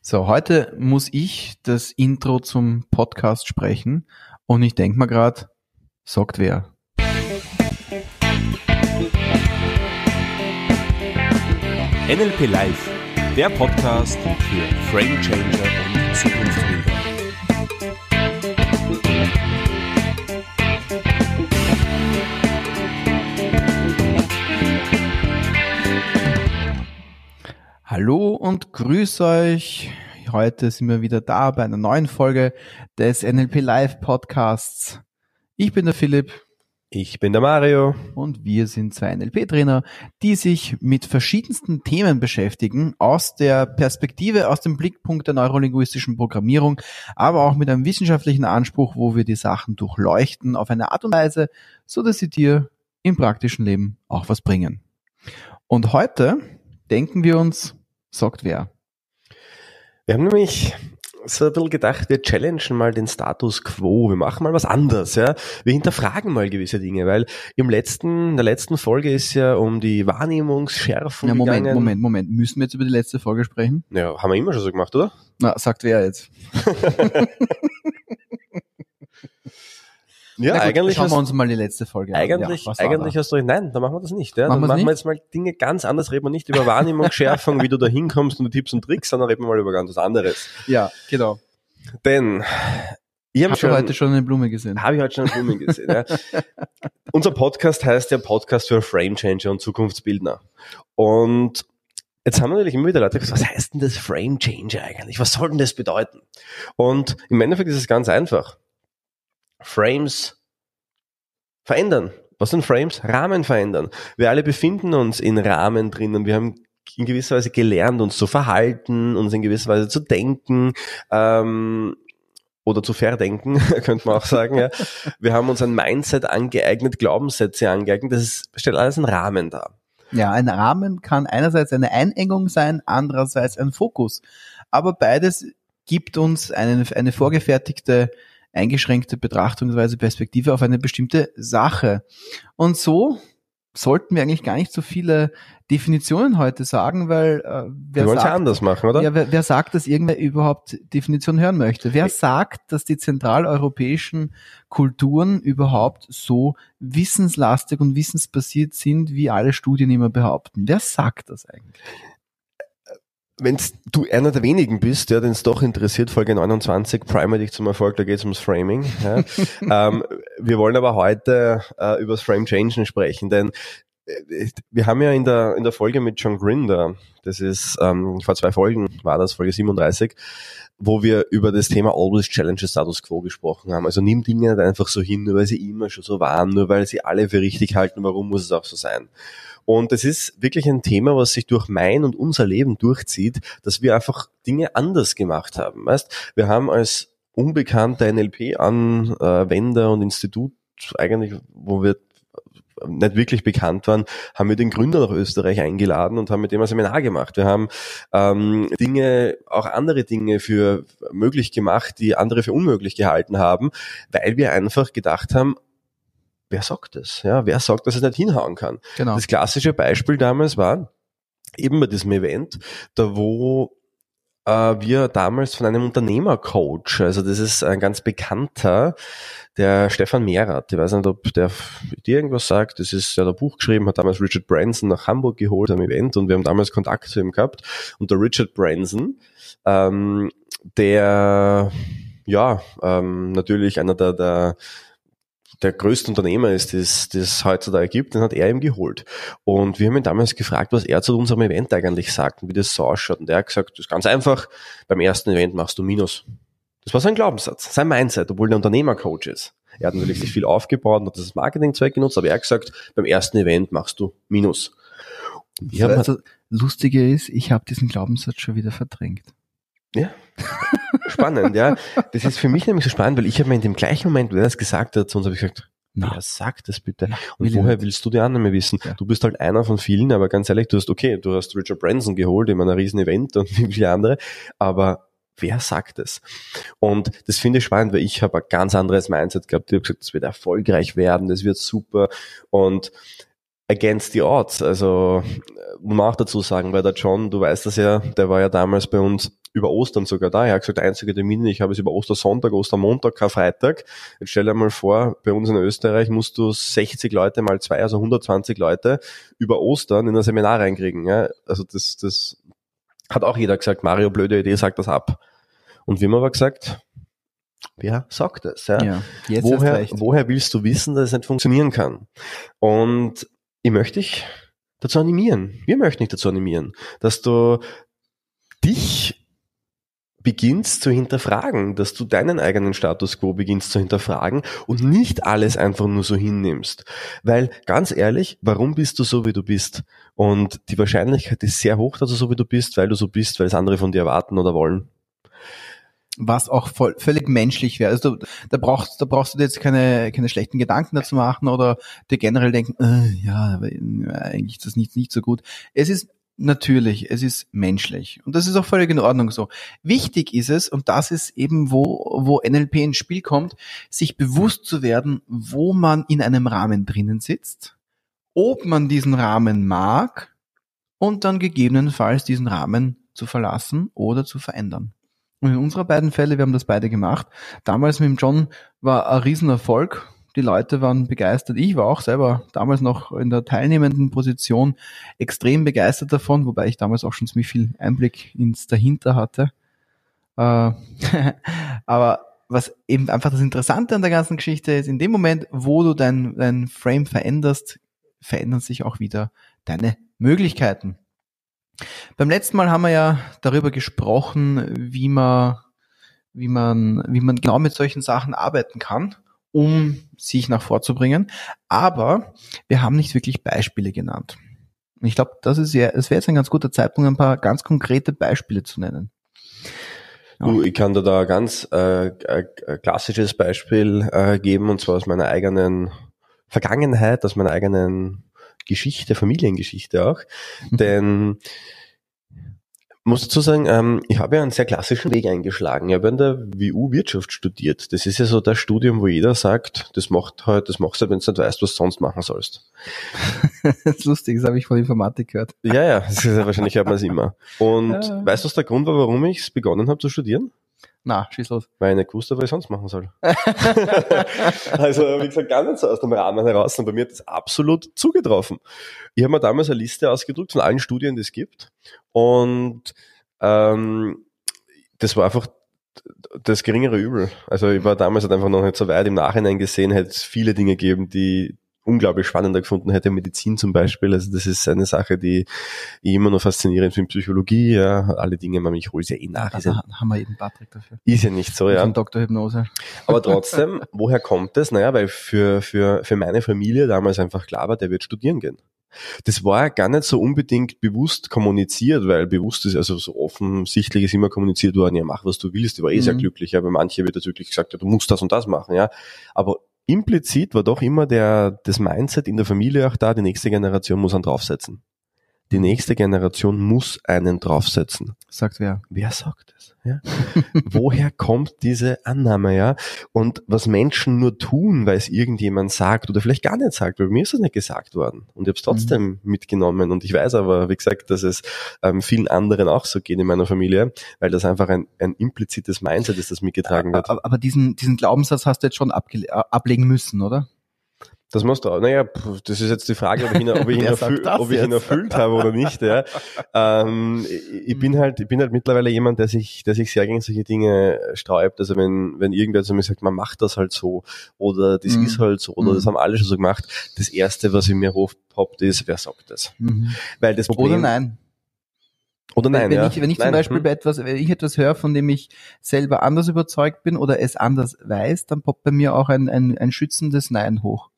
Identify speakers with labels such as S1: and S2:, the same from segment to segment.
S1: So, heute muss ich das Intro zum Podcast sprechen und ich denke mal gerade, sagt wer?
S2: NLP Live, der Podcast für Frame Changer und Zukunftsbilder.
S1: Hallo und grüß euch. Heute sind wir wieder da bei einer neuen Folge des NLP Live Podcasts. Ich bin der Philipp
S2: Ich bin der Mario.
S1: und wir sind zwei NLP-Trainer, die sich mit verschiedensten Themen beschäftigen, aus der Perspektive, aus dem Blickpunkt der neurolinguistischen Programmierung, aber auch mit einem wissenschaftlichen Anspruch, wo wir die Sachen durchleuchten auf eine Art und Weise, so dass sie dir im praktischen Leben auch was bringen. Und heute denken wir uns, sagt wer?
S2: Wir haben nämlich so ein bisschen gedacht, wir challengen mal den Status quo. Wir machen mal was anderes, ja. Wir hinterfragen mal gewisse Dinge, weil im letzten, in der letzten Folge ist ja um die Wahrnehmungsschärfung
S1: Ja, Moment,
S2: gegangen.
S1: Moment, Moment. Müssen wir jetzt über die letzte Folge sprechen?
S2: Ja, haben wir immer schon so gemacht, oder?
S1: Na, sagt wer jetzt?
S2: Ja,
S1: Na gut,
S2: eigentlich
S1: schauen wir uns mal die letzte Folge an.
S2: eigentlich,
S1: Ja,
S2: eigentlich
S1: da?
S2: hast du recht. Nein, da machen wir das nicht. Ja.
S1: Machen
S2: Dann machen wir
S1: nicht?
S2: jetzt mal Dinge ganz anders. Reden wir nicht über Wahrnehmungsschärfung, wie du da hinkommst und die Tipps und Tricks, sondern reden wir mal über ganz was anderes.
S1: Ja, genau.
S2: Denn ich habe
S1: Hast du heute schon eine Blume gesehen?
S2: Habe ich heute schon einen Blumen gesehen. Ja. Unser Podcast heißt ja Podcast für Frame Changer und Zukunftsbildner. Und jetzt haben natürlich immer wieder Leute gesagt, was heißt denn das Frame Changer eigentlich? Was soll denn das bedeuten? Und im Endeffekt ist es ganz einfach. Frames verändern. Was sind Frames? Rahmen verändern. Wir alle befinden uns in Rahmen drinnen. Wir haben in gewisser Weise gelernt, uns zu verhalten, uns in gewisser Weise zu denken, ähm, oder zu verdenken, könnte man auch sagen. Ja. Wir haben uns ein Mindset angeeignet, Glaubenssätze angeeignet. Das ist, stellt alles einen Rahmen dar.
S1: Ja, ein Rahmen kann einerseits eine Einengung sein, andererseits ein Fokus. Aber beides gibt uns eine, eine vorgefertigte, eingeschränkte Betrachtungsweise, Perspektive auf eine bestimmte Sache. Und so sollten wir eigentlich gar nicht so viele Definitionen heute sagen, weil äh,
S2: Wir
S1: wer
S2: es ja
S1: sagt,
S2: anders machen, oder?
S1: Ja, wer, wer sagt, dass irgendwer überhaupt Definition hören möchte? Wer sagt, dass die zentraleuropäischen Kulturen überhaupt so wissenslastig und wissensbasiert sind, wie alle Studien immer behaupten? Wer sagt das eigentlich?
S2: Wenn du einer der wenigen bist, der den es doch interessiert, Folge 29, Primer dich zum Erfolg, da geht es ums Framing. Ja. ähm, wir wollen aber heute äh, über das Frame Changen sprechen, denn äh, wir haben ja in der, in der Folge mit John Grinder, das ist ähm, vor zwei Folgen war das, Folge 37, wo wir über das Thema Always Challenge Status Quo gesprochen haben. Also nimm Dinge nicht einfach so hin, nur weil sie immer schon so waren, nur weil sie alle für richtig halten, warum muss es auch so sein? Und es ist wirklich ein Thema, was sich durch mein und unser Leben durchzieht, dass wir einfach Dinge anders gemacht haben. Weißt, wir haben als unbekannter NLP-Anwender und Institut eigentlich, wo wir nicht wirklich bekannt waren, haben wir den Gründer nach Österreich eingeladen und haben mit dem ein Seminar gemacht. Wir haben ähm, Dinge, auch andere Dinge für möglich gemacht, die andere für unmöglich gehalten haben, weil wir einfach gedacht haben, wer sagt das? Ja, wer sagt, dass es nicht hinhauen kann?
S1: Genau.
S2: Das klassische Beispiel damals war eben bei diesem Event, da wo äh, wir damals von einem Unternehmercoach, also das ist ein ganz bekannter, der Stefan Mehrath, ich weiß nicht, ob der dir irgendwas sagt, das ist, der hat ein Buch geschrieben, hat damals Richard Branson nach Hamburg geholt am Event und wir haben damals Kontakt zu ihm gehabt und der Richard Branson, ähm, der ja ähm, natürlich einer der, der der größte Unternehmer ist, das das heutzutage gibt, den hat er ihm geholt. Und wir haben ihn damals gefragt, was er zu unserem Event eigentlich sagt und wie das so ausschaut. Und er hat gesagt, das ist ganz einfach, beim ersten Event machst du Minus. Das war sein Glaubenssatz, sein Mindset, obwohl der Unternehmercoach ist. Er hat natürlich sich viel aufgebaut und hat das Marketingzweck genutzt, aber er hat gesagt, beim ersten Event machst du Minus. Haben halt
S1: also, Lustige ist, ich habe diesen Glaubenssatz schon wieder verdrängt.
S2: Ja. Spannend, ja. Das ist für mich nämlich so spannend, weil ich habe mir in dem gleichen Moment, wo er das gesagt hat, zu uns habe ich gesagt,
S1: Na.
S2: wer sagt das bitte? Und woher willst du die anderen wissen?
S1: Ja.
S2: Du bist halt einer von vielen, aber ganz ehrlich, du hast, okay, du hast Richard Branson geholt in einem riesen Event und viele andere, aber wer sagt es? Und das finde ich spannend, weil ich habe ein ganz anderes Mindset gehabt. Ich habe gesagt, das wird erfolgreich werden, das wird super und against the odds. Also muss man auch dazu sagen, weil der John, du weißt das ja, der war ja damals bei uns über Ostern sogar da. Er hat gesagt, der einzige Termin, ich habe es über Ostersonntag, Ostermontag, Karfreitag. Jetzt stell dir mal vor, bei uns in Österreich musst du 60 Leute mal zwei, also 120 Leute über Ostern in ein Seminar reinkriegen. Ja? Also das, das hat auch jeder gesagt, Mario, blöde Idee, sag das ab. Und wir haben aber gesagt, wer sagt das? Ja?
S1: Ja, jetzt
S2: woher, woher willst du wissen, dass es nicht funktionieren kann? Und ich möchte dich dazu animieren. Wir möchten dich dazu animieren, dass du dich beginnst zu hinterfragen, dass du deinen eigenen Status quo beginnst zu hinterfragen und nicht alles einfach nur so hinnimmst. Weil ganz ehrlich, warum bist du so, wie du bist? Und die Wahrscheinlichkeit ist sehr hoch, dass du so, wie du bist, weil du so bist, weil es andere von dir erwarten oder wollen.
S1: was auch voll, völlig menschlich wäre. Also da brauchst, da brauchst du dir jetzt keine, keine schlechten Gedanken dazu machen oder dir generell denken, äh, ja, äh, eigentlich ist das nicht, nicht so gut. Es ist natürlich, es ist menschlich. Und das ist auch völlig in Ordnung so. Wichtig ist es, und das ist eben, wo, wo NLP ins Spiel kommt, sich bewusst zu werden, wo man in einem Rahmen drinnen sitzt, ob man diesen Rahmen mag und dann gegebenenfalls diesen Rahmen zu verlassen oder zu verändern. Und in unserer beiden Fälle, wir haben das beide gemacht. Damals mit dem John war ein Riesenerfolg. Die Leute waren begeistert. Ich war auch selber damals noch in der teilnehmenden Position extrem begeistert davon, wobei ich damals auch schon ziemlich viel Einblick ins Dahinter hatte. Äh, Aber was eben einfach das Interessante an der ganzen Geschichte ist, in dem Moment, wo du dein, dein Frame veränderst, verändern sich auch wieder deine Möglichkeiten. Beim letzten Mal haben wir ja darüber gesprochen, wie man, wie man, wie man genau mit solchen Sachen arbeiten kann, um sich nach vorzubringen. Aber wir haben nicht wirklich Beispiele genannt. Ich glaube, das ist ja, es wäre jetzt ein ganz guter Zeitpunkt, ein paar ganz konkrete Beispiele zu nennen.
S2: Du, ich kann dir da ein ganz äh, äh, klassisches Beispiel äh, geben, und zwar aus meiner eigenen Vergangenheit, aus meiner eigenen Geschichte, Familiengeschichte auch. Denn muss dazu sagen, ähm, ich habe ja einen sehr klassischen Weg eingeschlagen. Ich habe an der WU Wirtschaft studiert. Das ist ja so das Studium, wo jeder sagt, das macht halt, das machst du, wenn du nicht weißt, was du sonst machen sollst.
S1: das ist lustig, das habe ich von Informatik gehört.
S2: Ja, ja, das ist ja wahrscheinlich hört man es immer. Und
S1: Ja.
S2: weißt du, was der Grund war, warum ich es begonnen habe zu studieren?
S1: Na, schieß los.
S2: Weil ich nicht gewusst habe, was ich sonst machen soll. also, wie gesagt, gar nicht so aus dem Rahmen heraus. Und bei mir hat das absolut zugetroffen. Ich habe mir damals eine Liste ausgedruckt von allen Studien, die es gibt. Und ähm, das war einfach das geringere Übel. Also ich war damals halt einfach noch nicht so weit. Im Nachhinein gesehen hätte es viele Dinge gegeben, die unglaublich spannender gefunden hätte. Medizin zum Beispiel. Also das ist eine Sache, die ich immer noch faszinierend finde. Psychologie, ja. Alle Dinge, man mich holt ja eh nach.
S1: Also
S2: ja,
S1: haben wir eben Patrick dafür.
S2: ist ja nicht so, ja.
S1: Von Dr. Hypnose.
S2: Aber trotzdem, woher kommt das? Naja, weil für, für, für meine Familie damals einfach klar war, der wird studieren gehen. Das war gar nicht so unbedingt bewusst kommuniziert, weil bewusst ist, also so offensichtlich ist immer kommuniziert worden, ja, mach was du willst, ich war eh sehr
S1: Mhm.
S2: glücklich, aber manche wird jetzt wirklich gesagt, ja, du musst das und das machen, ja. Aber implizit war doch immer der, das Mindset in der Familie auch da, die nächste Generation muss einen draufsetzen. Die nächste Generation muss einen draufsetzen.
S1: Sagt wer?
S2: Wer sagt das? Ja? Woher kommt diese Annahme, ja? Und was Menschen nur tun, weil es irgendjemand sagt oder vielleicht gar nicht sagt, weil mir ist das nicht gesagt worden. Und ich habe es trotzdem mitgenommen. Und ich weiß aber, wie gesagt, dass es ähm, vielen anderen auch so geht in meiner Familie, weil das einfach ein, ein implizites Mindset ist, das mitgetragen wird.
S1: Aber, aber diesen, diesen Glaubenssatz hast du jetzt schon ablegen müssen, oder?
S2: Das musst du auch. Naja, pff, das ist jetzt die Frage, ob ich ihn, ob ich ihn, erfüll, ob ich ihn erfüllt habe oder nicht. Ja. Ähm, ich, ich bin halt, ich bin halt mittlerweile jemand, der sich, der sich sehr gegen solche Dinge sträubt. Also wenn, wenn irgendwer zu mir sagt, man macht das halt so oder das
S1: Mhm.
S2: ist halt so oder
S1: Mhm.
S2: das haben alle schon so gemacht, das erste, was in mir hochpoppt, ist, wer sagt das? Weil das Problem,
S1: Oder nein.
S2: Oder nein,
S1: wenn
S2: ja.
S1: ich, wenn ich
S2: nein.
S1: zum Beispiel
S2: hm.
S1: bei etwas, wenn ich etwas höre, von dem ich selber anders überzeugt bin oder es anders weiß, dann poppt bei mir auch ein, ein, ein schützendes Nein hoch.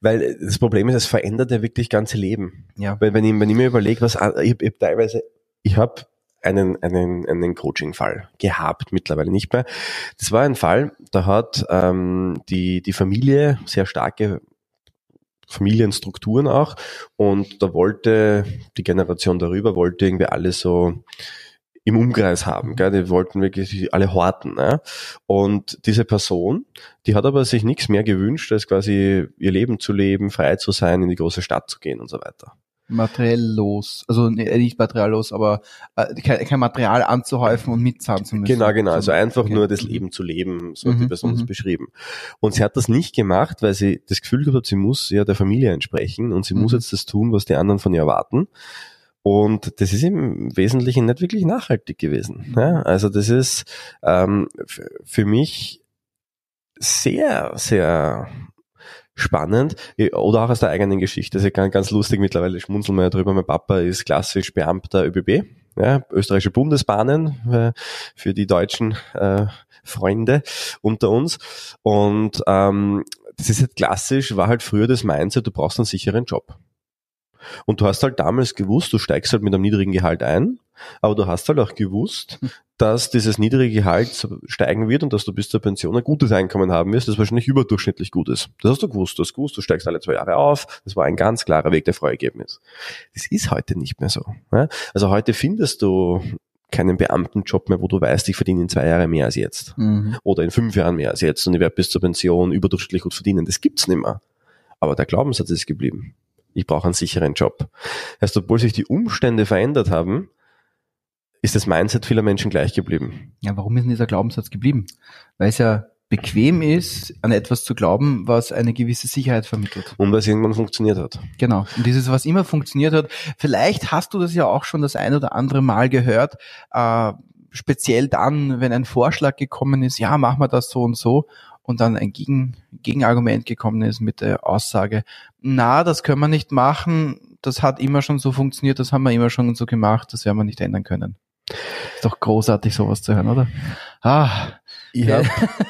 S2: Weil das Problem ist, es verändert ja wirklich ganze Leben.
S1: Ja.
S2: Weil wenn ich, wenn ich mir überlege, was an- ich, ich hab teilweise, ich habe einen, einen, einen Coaching-Fall gehabt, mittlerweile nicht mehr. Das war ein Fall, da hat ähm, die, die Familie sehr starke Familienstrukturen auch und da wollte die Generation darüber, wollte irgendwie alle so im Umkreis haben, gell? die wollten wirklich alle horten. Ne? Und diese Person, die hat aber sich nichts mehr gewünscht, als quasi ihr Leben zu leben, frei zu sein, in die große Stadt zu gehen und so weiter.
S1: materielllos, also nicht materielllos, aber äh, kein, kein, Material anzuhäufen und mitzahlen zu müssen.
S2: Genau, genau. Also einfach okay. nur das Leben zu leben, so hat die mhm, Person es mhm. beschrieben. Und sie hat das nicht gemacht, weil sie das Gefühl gehabt hat, sie muss ja der Familie entsprechen und sie mhm. muss jetzt das tun, was die anderen von ihr erwarten. Und das ist im Wesentlichen nicht wirklich nachhaltig gewesen. Ja, also das ist ähm, für mich sehr, sehr spannend. Oder auch aus der eigenen Geschichte. Das ist ganz, ganz lustig. Mittlerweile schmunzeln wir ja drüber. Mein Papa ist klassisch Beamter ÖBB. Ja, österreichische Bundesbahnen äh, für die deutschen äh, Freunde unter uns. Und ähm, das ist halt klassisch, war halt früher das Mindset, du brauchst einen sicheren Job. Und du hast halt damals gewusst, du steigst halt mit einem niedrigen Gehalt ein, aber du hast halt auch gewusst, hm. dass dieses niedrige Gehalt steigen wird und dass du bis zur Pension ein gutes Einkommen haben wirst, das wahrscheinlich überdurchschnittlich gut ist. Das hast du gewusst, du hast gewusst, du steigst alle zwei Jahre auf. Das war ein ganz klarer Weg, der freigegeben ist. Das ist heute nicht mehr so. Also heute findest du keinen Beamtenjob mehr, wo du weißt, ich verdiene in zwei Jahren mehr als jetzt. Mhm. Oder in fünf Jahren mehr als jetzt und ich werde bis zur Pension überdurchschnittlich gut verdienen. Das gibt's nicht mehr. Aber der Glaubenssatz ist geblieben ich brauche einen sicheren Job. Heißt, obwohl sich die Umstände verändert haben, ist das Mindset vieler Menschen gleich geblieben.
S1: Ja, warum ist denn dieser Glaubenssatz geblieben? Weil es ja bequem ist, an etwas zu glauben, was eine gewisse Sicherheit vermittelt.
S2: Und was irgendwann funktioniert hat.
S1: Genau. Und dieses, was immer funktioniert hat, vielleicht hast du das ja auch schon das ein oder andere Mal gehört, äh, speziell dann, wenn ein Vorschlag gekommen ist, ja, machen wir das so und so und dann ein Gegen, Gegenargument gekommen ist mit der Aussage, na, das können wir nicht machen, das hat immer schon so funktioniert, das haben wir immer schon so gemacht, das werden wir nicht ändern können. Ist doch großartig, sowas zu hören, oder?
S2: Ah, ja,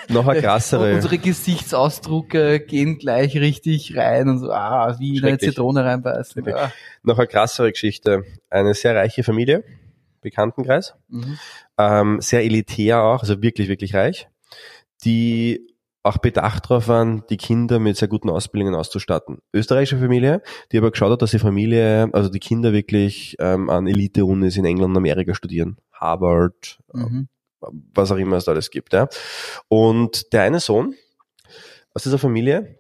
S2: noch eine krassere.
S1: Unsere Gesichtsausdrucke gehen gleich richtig rein und so, ah, wie in eine Zitrone reinbeißen. Ja.
S2: Noch eine krassere Geschichte. Eine sehr reiche Familie, Bekanntenkreis, mhm. ähm, sehr elitär auch, also wirklich, wirklich reich, die auch bedacht darauf waren, die Kinder mit sehr guten Ausbildungen auszustatten. Österreichische Familie, die aber geschaut hat, dass die Familie, also die Kinder wirklich ähm, an Elite-Unis in England und Amerika studieren. Harvard, mhm. was auch immer es da alles gibt. Ja. Und der eine Sohn aus dieser Familie,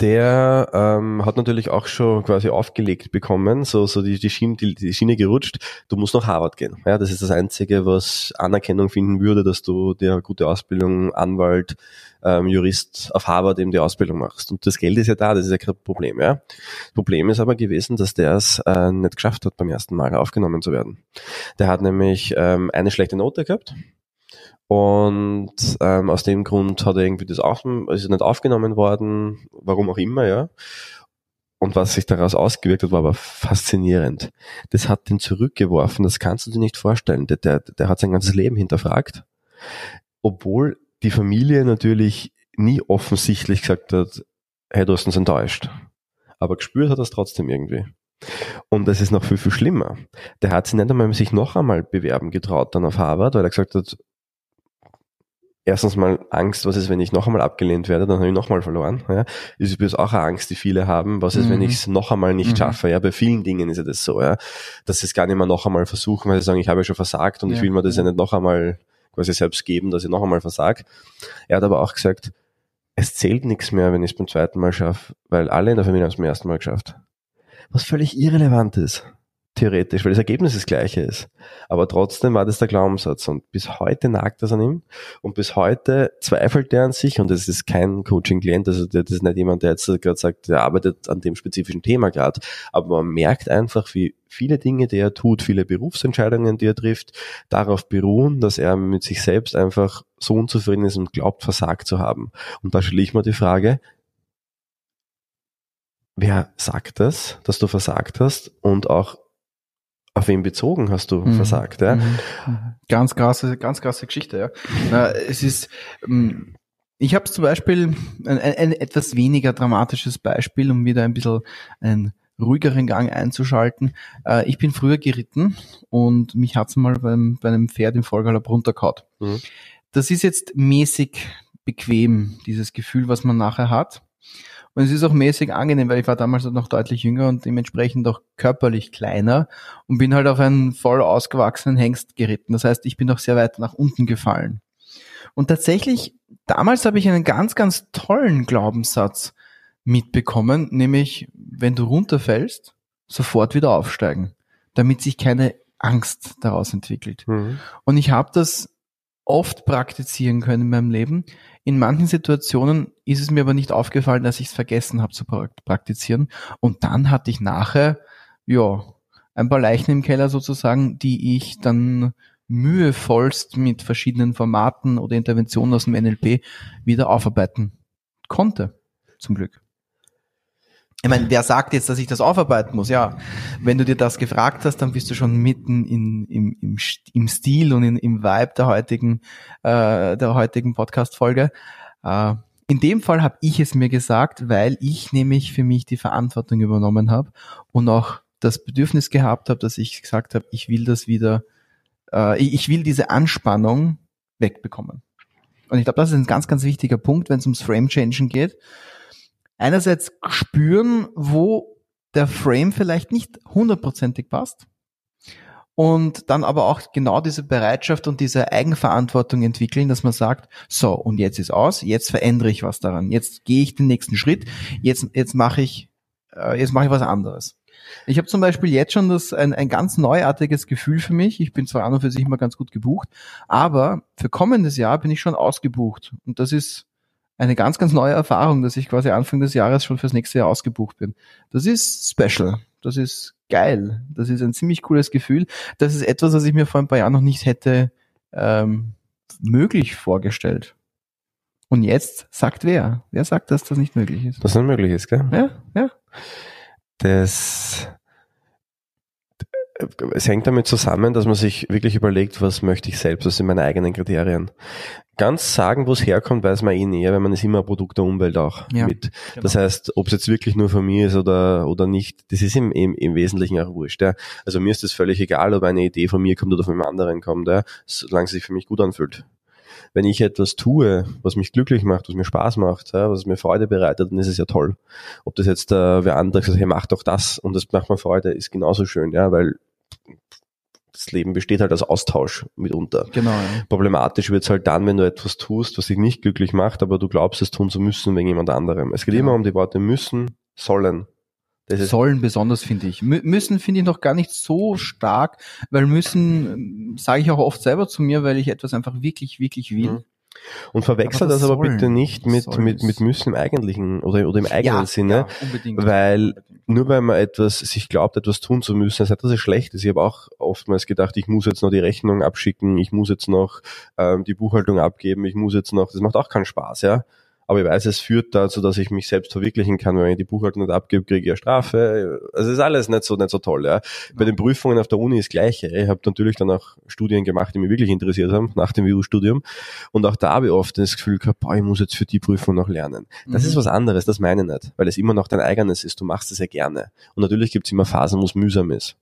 S2: der ähm, hat natürlich auch schon quasi aufgelegt bekommen, so, so die, die, Schiene, die, die Schiene gerutscht, du musst nach Harvard gehen. Ja, das ist das Einzige, was Anerkennung finden würde, dass du dir gute Ausbildung, Anwalt, ähm, Jurist auf Harvard eben die Ausbildung machst. Und das Geld ist ja da, das ist ja kein Problem. Ja. Problem ist aber gewesen, dass der es äh, nicht geschafft hat, beim ersten Mal aufgenommen zu werden. Der hat nämlich ähm, eine schlechte Note gehabt und ähm, aus dem Grund hat er irgendwie das auf, ist nicht aufgenommen worden, warum auch immer, ja. Und was sich daraus ausgewirkt hat, war aber faszinierend. Das hat ihn zurückgeworfen, das kannst du dir nicht vorstellen. Der, der, der hat sein ganzes Leben hinterfragt. Obwohl die Familie natürlich nie offensichtlich gesagt hat, hey, du hast uns enttäuscht. Aber gespürt hat er es trotzdem irgendwie. Und das ist noch viel, viel schlimmer. Der hat sich nicht einmal sich noch einmal bewerben getraut dann auf Harvard, weil er gesagt hat, erstens mal Angst, was ist, wenn ich noch einmal abgelehnt werde, dann habe ich noch mal verloren. Ja. Das ist übrigens auch eine Angst, die viele haben, was ist, mhm. wenn ich es noch einmal nicht mhm. schaffe. Ja, bei vielen Dingen ist ja das so, ja, dass sie es gar nicht mehr noch einmal versuchen, weil sie sagen, ich habe ja schon versagt und ja. ich will mir das ja nicht noch einmal quasi selbst geben, dass ich noch einmal versag. Er hat aber auch gesagt, es zählt nichts mehr, wenn ich es beim zweiten Mal schaffe, weil alle in der Familie haben es beim ersten Mal geschafft. Was völlig irrelevant ist theoretisch, weil das Ergebnis das gleiche ist. Aber trotzdem war das der Glaubenssatz. Und bis heute nagt das an ihm. Und bis heute zweifelt er an sich. Und das ist kein Coaching-Klient, also das ist nicht jemand, der jetzt gerade sagt, der arbeitet an dem spezifischen Thema gerade, aber man merkt einfach, wie viele Dinge, die er tut, viele Berufsentscheidungen, die er trifft, darauf beruhen, dass er mit sich selbst einfach so unzufrieden ist und glaubt, versagt zu haben. Und da stelle ich mir die Frage, wer sagt das, dass du versagt hast und auch auf wen bezogen hast du mhm. versagt? Ja? Mhm.
S1: Ganz krasse, ganz krasse Geschichte. Ja. Na, es ist, ähm, ich habe zum Beispiel ein, ein, etwas weniger dramatisches Beispiel, um wieder ein bisschen einen ruhigeren Gang einzuschalten. Äh, ich bin früher geritten und mich hat's mal beim, bei einem Pferd im Vollgalopp runtergehauen. Mhm. Das ist jetzt mäßig bequem, dieses Gefühl, was man nachher hat. Und es ist auch mäßig angenehm, weil ich war damals noch deutlich jünger und dementsprechend auch körperlich kleiner und bin halt auf einen voll ausgewachsenen Hengst geritten. Das heißt, ich bin auch sehr weit nach unten gefallen. Und tatsächlich, damals habe ich einen ganz, ganz tollen Glaubenssatz mitbekommen, nämlich wenn du runterfällst, sofort wieder aufsteigen, damit sich keine Angst daraus entwickelt. Mhm. Und ich habe das oft praktizieren können in meinem Leben. In manchen Situationen ist es mir aber nicht aufgefallen, dass ich es vergessen habe zu praktizieren. Und dann hatte ich nachher, ja, ein paar Leichen im Keller sozusagen, die ich dann mühevollst mit verschiedenen Formaten oder Interventionen aus dem NLP wieder aufarbeiten konnte. Zum Glück. Ich meine, wer sagt jetzt, dass ich das aufarbeiten muss? Ja, wenn du dir das gefragt hast, dann bist du schon mitten in, im, im, im Stil und in, im Vibe der heutigen, äh, heutigen Podcast-Folge. Äh, in dem Fall habe ich es mir gesagt, weil ich nämlich für mich die Verantwortung übernommen habe und auch das Bedürfnis gehabt habe, dass ich gesagt habe, ich will das wieder, äh, ich will diese Anspannung wegbekommen. Und ich glaube, das ist ein ganz, ganz wichtiger Punkt, wenn es ums Frame-Changing geht einerseits spüren, wo der Frame vielleicht nicht hundertprozentig passt und dann aber auch genau diese Bereitschaft und diese Eigenverantwortung entwickeln, dass man sagt, so und jetzt ist aus, jetzt verändere ich was daran, jetzt gehe ich den nächsten Schritt, jetzt jetzt mache ich äh, jetzt mache ich was anderes. Ich habe zum Beispiel jetzt schon das ein, ein ganz neuartiges Gefühl für mich. Ich bin zwar an und für sich immer ganz gut gebucht, aber für kommendes Jahr bin ich schon ausgebucht und das ist eine ganz, ganz neue Erfahrung, dass ich quasi Anfang des Jahres schon fürs nächste Jahr ausgebucht bin. Das ist special. Das ist geil. Das ist ein ziemlich cooles Gefühl. Das ist etwas, was ich mir vor ein paar Jahren noch nicht hätte ähm, möglich vorgestellt. Und jetzt sagt wer? Wer sagt, dass das nicht möglich ist?
S2: Dass das nicht möglich ist, gell?
S1: Ja, ja.
S2: Das es hängt damit zusammen, dass man sich wirklich überlegt, was möchte ich selbst, was sind meine eigenen Kriterien. Ganz sagen, wo es herkommt, weiß man eh näher, weil man ist immer ein Produkt der Umwelt auch ja, mit. Genau. Das heißt, ob es jetzt wirklich nur von mir ist oder, oder nicht, das ist im, im, im Wesentlichen auch wurscht. Ja. Also mir ist es völlig egal, ob eine Idee von mir kommt oder von einem anderen kommt, ja, solange sie sich für mich gut anfühlt wenn ich etwas tue, was mich glücklich macht, was mir Spaß macht, ja, was mir Freude bereitet, dann ist es ja toll. Ob das jetzt äh, wer andere sagt, hey, mach doch das und das macht mir Freude, ist genauso schön, ja, weil das Leben besteht halt aus Austausch mitunter.
S1: Genau. Ja.
S2: Problematisch wird es halt dann, wenn du etwas tust, was dich nicht glücklich macht, aber du glaubst, es tun zu müssen wegen jemand anderem. Es geht ja. immer um die Worte müssen, sollen.
S1: sollen besonders, finde ich. Mü müssen finde ich noch gar nicht so stark, weil müssen sage ich auch oft selber zu mir, weil ich etwas einfach wirklich, wirklich will. Mhm.
S2: Und verwechsel das, das aber bitte nicht mit, mit, mit müssen im eigentlichen oder, oder im eigenen ja, Sinne, ja, unbedingt, weil unbedingt. Nur weil man etwas, sich glaubt, etwas tun zu müssen, das heißt, dass schlecht ist. Ich habe auch oftmals gedacht, ich muss jetzt noch die Rechnung abschicken, ich muss jetzt noch ähm, die Buchhaltung abgeben, ich muss jetzt noch, das macht auch keinen Spaß, ja aber ich weiß, es führt dazu, dass ich mich selbst verwirklichen kann. Wenn ich die Buchhaltung nicht abgebe, kriege ich eine Strafe. Also ist alles nicht so, nicht so toll. Ja. Bei den Prüfungen auf der Uni ist gleiche. Ich habe natürlich dann auch Studien gemacht, die mich wirklich interessiert haben, nach dem WU-Studium. Und auch da habe ich oft das Gefühl gehabt, boah, ich muss jetzt für die Prüfung noch lernen. Das mhm. ist was anderes, das meine ich nicht, weil es immer noch dein eigenes ist. Du machst es ja gerne. Und natürlich gibt es immer Phasen, wo es mühsam ist.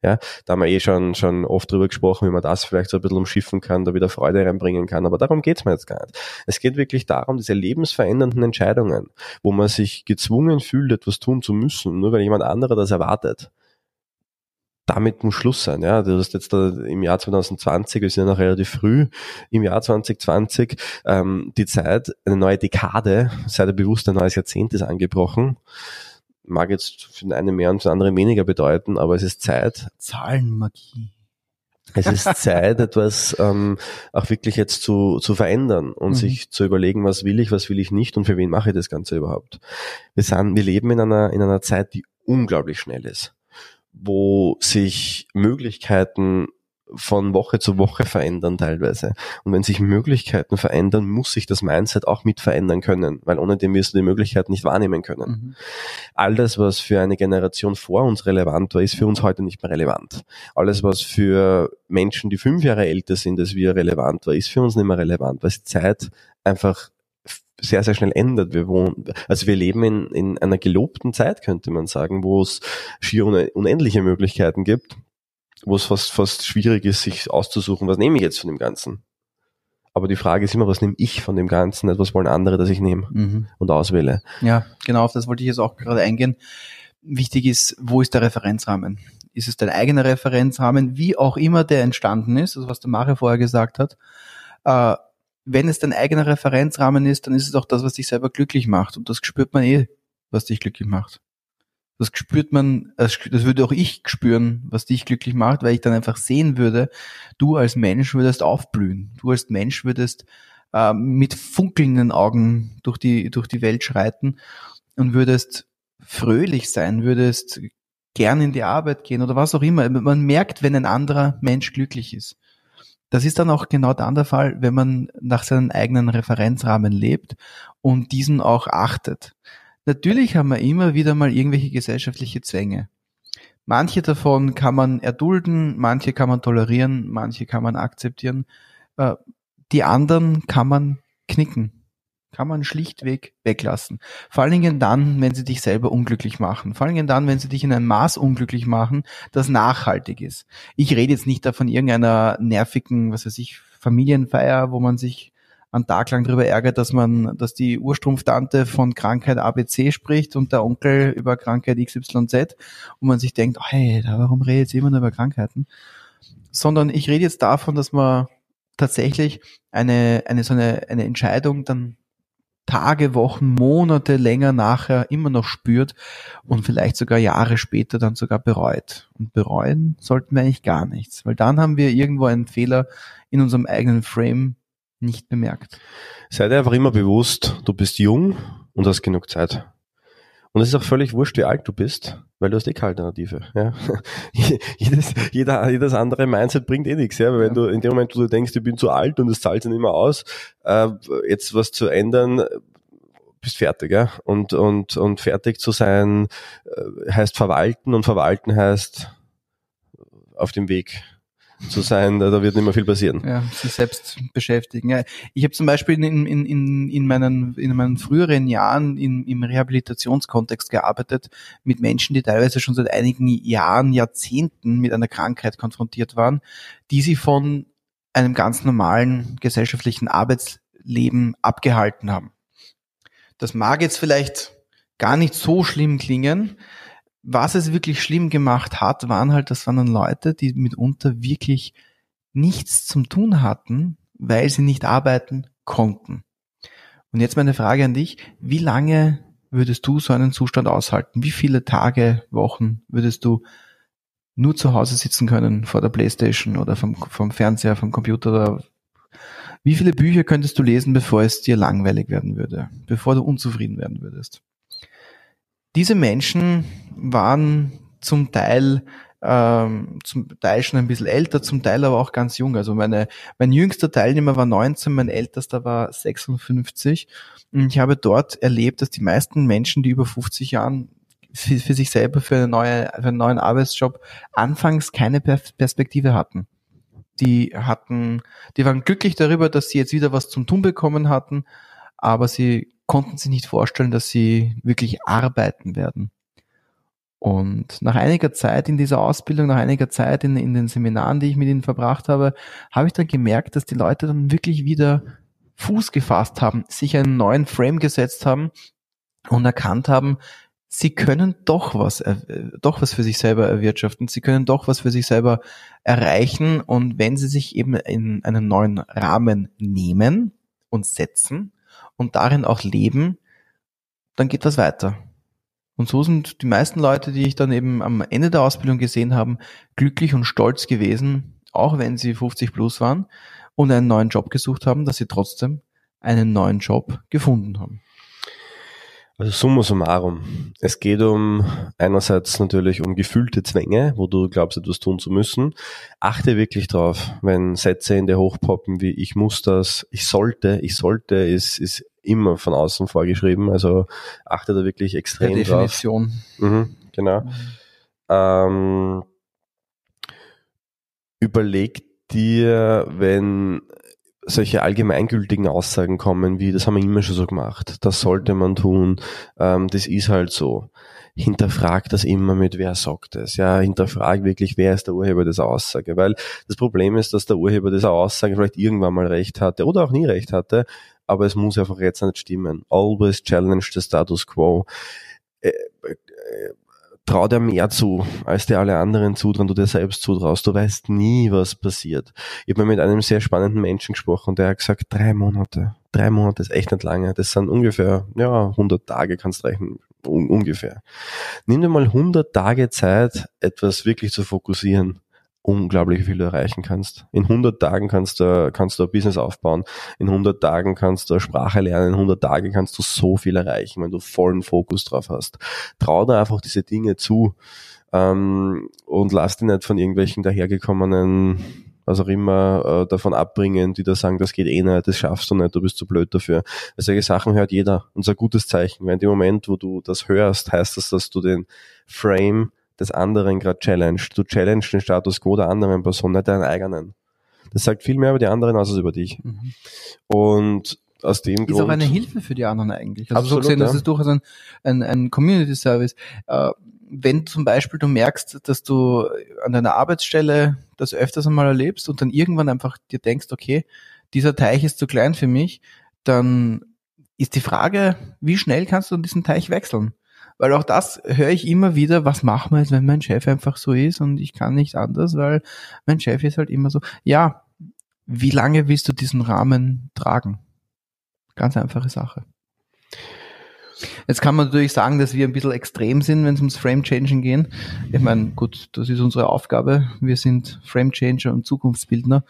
S2: Ja, da haben wir eh schon, schon oft drüber gesprochen, wie man das vielleicht so ein bisschen umschiffen kann, da wieder Freude reinbringen kann. Aber darum geht's mir jetzt gar nicht. Es geht wirklich darum, diese lebensverändernden Entscheidungen, wo man sich gezwungen fühlt, etwas tun zu müssen, nur weil jemand anderer das erwartet. Damit muss Schluss sein. Ja, du hast jetzt da im Jahr 2020, wir sind ja noch relativ früh, im Jahr 2020 ähm, die Zeit, eine neue Dekade, sei dir bewusst, ein neues Jahrzehnt ist angebrochen mag jetzt für den einen mehr und für den anderen weniger bedeuten, aber es ist Zeit.
S1: Zahlenmagie.
S2: Es ist Zeit, etwas ähm, auch wirklich jetzt zu, zu verändern und mhm. sich zu überlegen, was will ich, was will ich nicht und für wen mache ich das Ganze überhaupt. Wir, sind, wir leben in einer, in einer Zeit, die unglaublich schnell ist, wo sich Möglichkeiten von Woche zu Woche verändern teilweise. Und wenn sich Möglichkeiten verändern, muss sich das Mindset auch mit verändern können, weil ohne dem wirst du die Möglichkeiten nicht wahrnehmen können. Mhm. All das, was für eine Generation vor uns relevant war, ist für uns heute nicht mehr relevant. Alles, was für Menschen, die fünf Jahre älter sind als wir relevant war, ist für uns nicht mehr relevant, weil die Zeit einfach sehr, sehr schnell ändert. Wir wohnen, also wir leben in, in einer gelobten Zeit, könnte man sagen, wo es schier unendliche Möglichkeiten gibt wo es fast, fast schwierig ist, sich auszusuchen, was nehme ich jetzt von dem Ganzen. Aber die Frage ist immer, was nehme ich von dem Ganzen, etwas wollen andere, dass ich nehme mhm. und auswähle.
S1: Ja, genau, auf das wollte ich jetzt auch gerade eingehen. Wichtig ist, wo ist der Referenzrahmen? Ist es dein eigener Referenzrahmen, wie auch immer der entstanden ist, also was der Mario vorher gesagt hat. Äh, wenn es dein eigener Referenzrahmen ist, dann ist es auch das, was dich selber glücklich macht. Und das spürt man eh, was dich glücklich macht. Das spürt man, das würde auch ich spüren, was dich glücklich macht, weil ich dann einfach sehen würde, du als Mensch würdest aufblühen. Du als Mensch würdest äh, mit funkelnden Augen durch die, durch die Welt schreiten und würdest fröhlich sein, würdest gern in die Arbeit gehen oder was auch immer. Man merkt, wenn ein anderer Mensch glücklich ist. Das ist dann auch genau dann der Fall, wenn man nach seinen eigenen Referenzrahmen lebt und diesen auch achtet. Natürlich haben wir immer wieder mal irgendwelche gesellschaftliche Zwänge. Manche davon kann man erdulden, manche kann man tolerieren, manche kann man akzeptieren. Äh, die anderen kann man knicken kann man schlichtweg weglassen. Vor allen Dingen dann, wenn sie dich selber unglücklich machen. Vor allen Dingen dann, wenn sie dich in einem Maß unglücklich machen, das nachhaltig ist. Ich rede jetzt nicht da von irgendeiner nervigen, was weiß ich, Familienfeier, wo man sich einen Tag lang darüber ärgert, dass man, dass die Urstrumpftante von Krankheit ABC spricht und der Onkel über Krankheit XYZ und man sich denkt, hey, warum redet ihr immer nur über Krankheiten? Sondern ich rede jetzt davon, dass man tatsächlich eine, eine so eine, eine Entscheidung dann Tage, Wochen, Monate länger nachher immer noch spürt und vielleicht sogar Jahre später dann sogar bereut. Und bereuen sollten wir eigentlich gar nichts, weil dann haben wir irgendwo einen Fehler in unserem eigenen Frame nicht bemerkt.
S2: Sei dir einfach immer bewusst, du bist jung und hast genug Zeit. Und es ist auch völlig wurscht, wie alt du bist, weil du hast eh keine Alternative. Ja? jedes, jeder, jedes andere Mindset bringt eh nichts. Ja? Weil wenn du in dem Moment, wo du denkst, ich bin zu alt und es zahlt sich nicht mehr aus, äh, jetzt was zu ändern, bist fertig. Ja? Und, und, und fertig zu sein äh, heißt verwalten und verwalten heißt auf dem Weg zu sein, da wird nicht mehr viel passieren.
S1: Ja, sich selbst beschäftigen. Ja, ich habe zum Beispiel in, in, in, in, meinen, in meinen früheren Jahren in, im Rehabilitationskontext gearbeitet mit Menschen, die teilweise schon seit einigen Jahren, Jahrzehnten mit einer Krankheit konfrontiert waren, die sie von einem ganz normalen gesellschaftlichen Arbeitsleben abgehalten haben. Das mag jetzt vielleicht gar nicht so schlimm klingen, was es wirklich schlimm gemacht hat, waren halt, das waren dann Leute, die mitunter wirklich nichts zum tun hatten, weil sie nicht arbeiten konnten. Und jetzt meine Frage an dich, wie lange würdest du so einen Zustand aushalten? Wie viele Tage, Wochen würdest du nur zu Hause sitzen können vor der Playstation oder vom, vom Fernseher, vom Computer oder wie viele Bücher könntest du lesen, bevor es dir langweilig werden würde, bevor du unzufrieden werden würdest? Diese Menschen waren zum Teil ähm, zum Teil schon ein bisschen älter, zum Teil aber auch ganz jung. Also meine, mein jüngster Teilnehmer war 19, mein ältester war 56. Und ich habe dort erlebt, dass die meisten Menschen, die über 50 Jahren für, für sich selber für, eine neue, für einen neuen Arbeitsjob anfangs keine Perspektive hatten. Die hatten, die waren glücklich darüber, dass sie jetzt wieder was zum Tun bekommen hatten, aber sie konnten sich nicht vorstellen, dass sie wirklich arbeiten werden. Und nach einiger Zeit in dieser Ausbildung, nach einiger Zeit in, in den Seminaren, die ich mit ihnen verbracht habe, habe ich dann gemerkt, dass die Leute dann wirklich wieder Fuß gefasst haben, sich einen neuen Frame gesetzt haben und erkannt haben, sie können doch was, äh, doch was für sich selber erwirtschaften, sie können doch was für sich selber erreichen und wenn sie sich eben in einen neuen Rahmen nehmen und setzen, und darin auch leben, dann geht das weiter. Und so sind die meisten Leute, die ich dann eben am Ende der Ausbildung gesehen habe, glücklich und stolz gewesen, auch wenn sie 50 plus waren und einen neuen Job gesucht haben, dass sie trotzdem einen neuen Job gefunden haben.
S2: Also summa summarum. Es geht um einerseits natürlich um gefühlte Zwänge, wo du glaubst, etwas tun zu müssen. Achte wirklich drauf, wenn Sätze in dir hochpoppen wie ich muss das, ich sollte, ich sollte, ist, ist immer von außen vorgeschrieben. Also achte da wirklich extrem
S1: Der Definition.
S2: drauf. Mhm, genau. Mhm. Ähm, überleg dir, wenn solche allgemeingültigen Aussagen kommen, wie das haben wir immer schon so gemacht, das sollte man tun, ähm, das ist halt so. Hinterfrag das immer mit, wer sagt es. Ja, hinterfrag wirklich, wer ist der Urheber dieser Aussage. Weil das Problem ist, dass der Urheber dieser Aussage vielleicht irgendwann mal recht hatte oder auch nie recht hatte, aber es muss einfach jetzt nicht stimmen. Always challenge the status quo. Äh, äh, trau dir mehr zu, als dir alle anderen zutrauen, du dir selbst zutraust. Du weißt nie, was passiert. Ich habe mit einem sehr spannenden Menschen gesprochen, der hat gesagt, drei Monate. Drei Monate ist echt nicht lange. Das sind ungefähr, ja, 100 Tage kannst du rechnen. Un ungefähr. Nimm dir mal 100 Tage Zeit, etwas wirklich zu fokussieren unglaublich viel erreichen kannst. In 100 Tagen kannst du, kannst du ein Business aufbauen. In 100 Tagen kannst du eine Sprache lernen. In 100 Tagen kannst du so viel erreichen, wenn du vollen Fokus drauf hast. Trau dir einfach diese Dinge zu ähm, und lass dich nicht von irgendwelchen dahergekommenen was auch immer, äh, davon abbringen, die da sagen, das geht eh nicht, das schaffst du nicht, du bist zu blöd dafür. Weil solche Sachen hört jeder und so ein gutes Zeichen. Weil in dem Moment, wo du das hörst, heißt das, dass du den Frame des anderen gerade challenged. Du challenge den Status quo der anderen Person, nicht deinen eigenen. Das sagt viel mehr über die anderen als über dich. Mhm. Und aus dem ist
S1: Grund. Ist auch eine Hilfe für die anderen eigentlich. Also absolut, so gesehen, ja. das ist durchaus ein, ein, ein Community Service. Äh, wenn zum Beispiel du merkst, dass du an deiner Arbeitsstelle das öfters einmal erlebst und dann irgendwann einfach dir denkst, okay, dieser Teich ist zu klein für mich, dann ist die Frage, wie schnell kannst du diesen Teich wechseln? Weil auch das höre ich immer wieder, was machen wir jetzt, wenn mein Chef einfach so ist und ich kann nicht anders, weil mein Chef ist halt immer so. Ja, wie lange willst du diesen Rahmen tragen? Ganz einfache Sache. Jetzt kann man natürlich sagen, dass wir ein bisschen extrem sind, wenn es ums Frame Changing gehen. Ich meine, gut, das ist unsere Aufgabe. Wir sind Frame Changer und Zukunftsbildner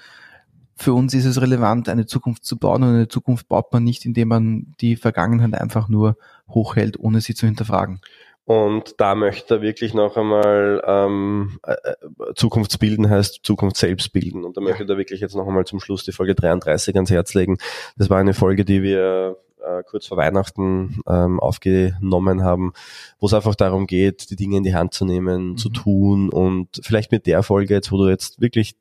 S1: für uns ist es relevant, eine Zukunft zu bauen und eine Zukunft baut man nicht, indem man die Vergangenheit einfach nur hochhält, ohne sie zu hinterfragen.
S2: Und da möchte er wirklich noch einmal ähm, äh, äh Zukunftsbilden heißt Zukunft selbst bilden. Und da möchte er wirklich jetzt noch einmal zum Schluss die Folge 33 ans Herz legen. Das war eine Folge, die wir äh, kurz vor Weihnachten ähm, aufgenommen haben, wo es einfach darum geht, die Dinge in die Hand zu nehmen, mhm. zu tun und vielleicht mit der Folge jetzt, wo du jetzt wirklich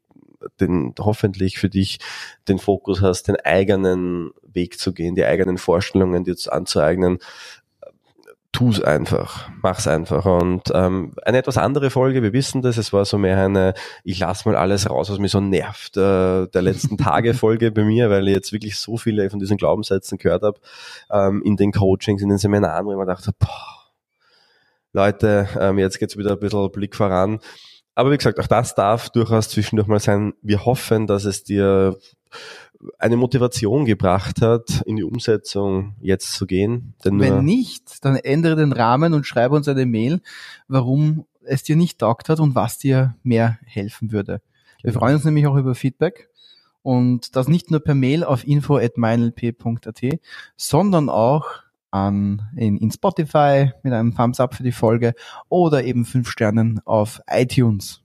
S2: den, hoffentlich für dich den Fokus hast, den eigenen Weg zu gehen, die eigenen Vorstellungen dir anzueignen, tu's einfach, mach's einfach. Und ähm, eine etwas andere Folge, wir wissen das, es war so mehr eine, ich lass mal alles raus, was mich so nervt, äh, der letzten Tage Folge bei mir, weil ich jetzt wirklich so viele von diesen Glaubenssätzen gehört habe, ähm, in den Coachings, in den Seminaren, wo ich mir dachte, boah, Leute, ähm, jetzt geht's wieder ein bisschen Blick voran. Aber wie gesagt, auch das darf durchaus zwischendurch mal sein. Wir hoffen, dass es dir eine Motivation gebracht hat, in die Umsetzung jetzt zu gehen.
S1: Denn Wenn nicht, dann ändere den Rahmen und schreibe uns eine Mail, warum es dir nicht taugt hat und was dir mehr helfen würde. Wir genau. freuen uns nämlich auch über Feedback und das nicht nur per Mail auf info@meinlp.at, sondern auch an, in, in Spotify mit einem Thumbs up für die Folge oder eben fünf Sternen auf iTunes.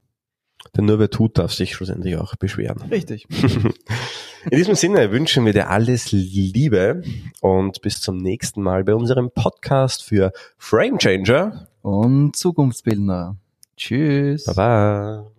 S2: Denn nur wer tut, darf sich schlussendlich auch beschweren.
S1: Richtig.
S2: In diesem Sinne wünschen wir dir alles Liebe und bis zum nächsten Mal bei unserem Podcast für Frame Changer
S1: und Zukunftsbildner. Tschüss.
S2: Baba.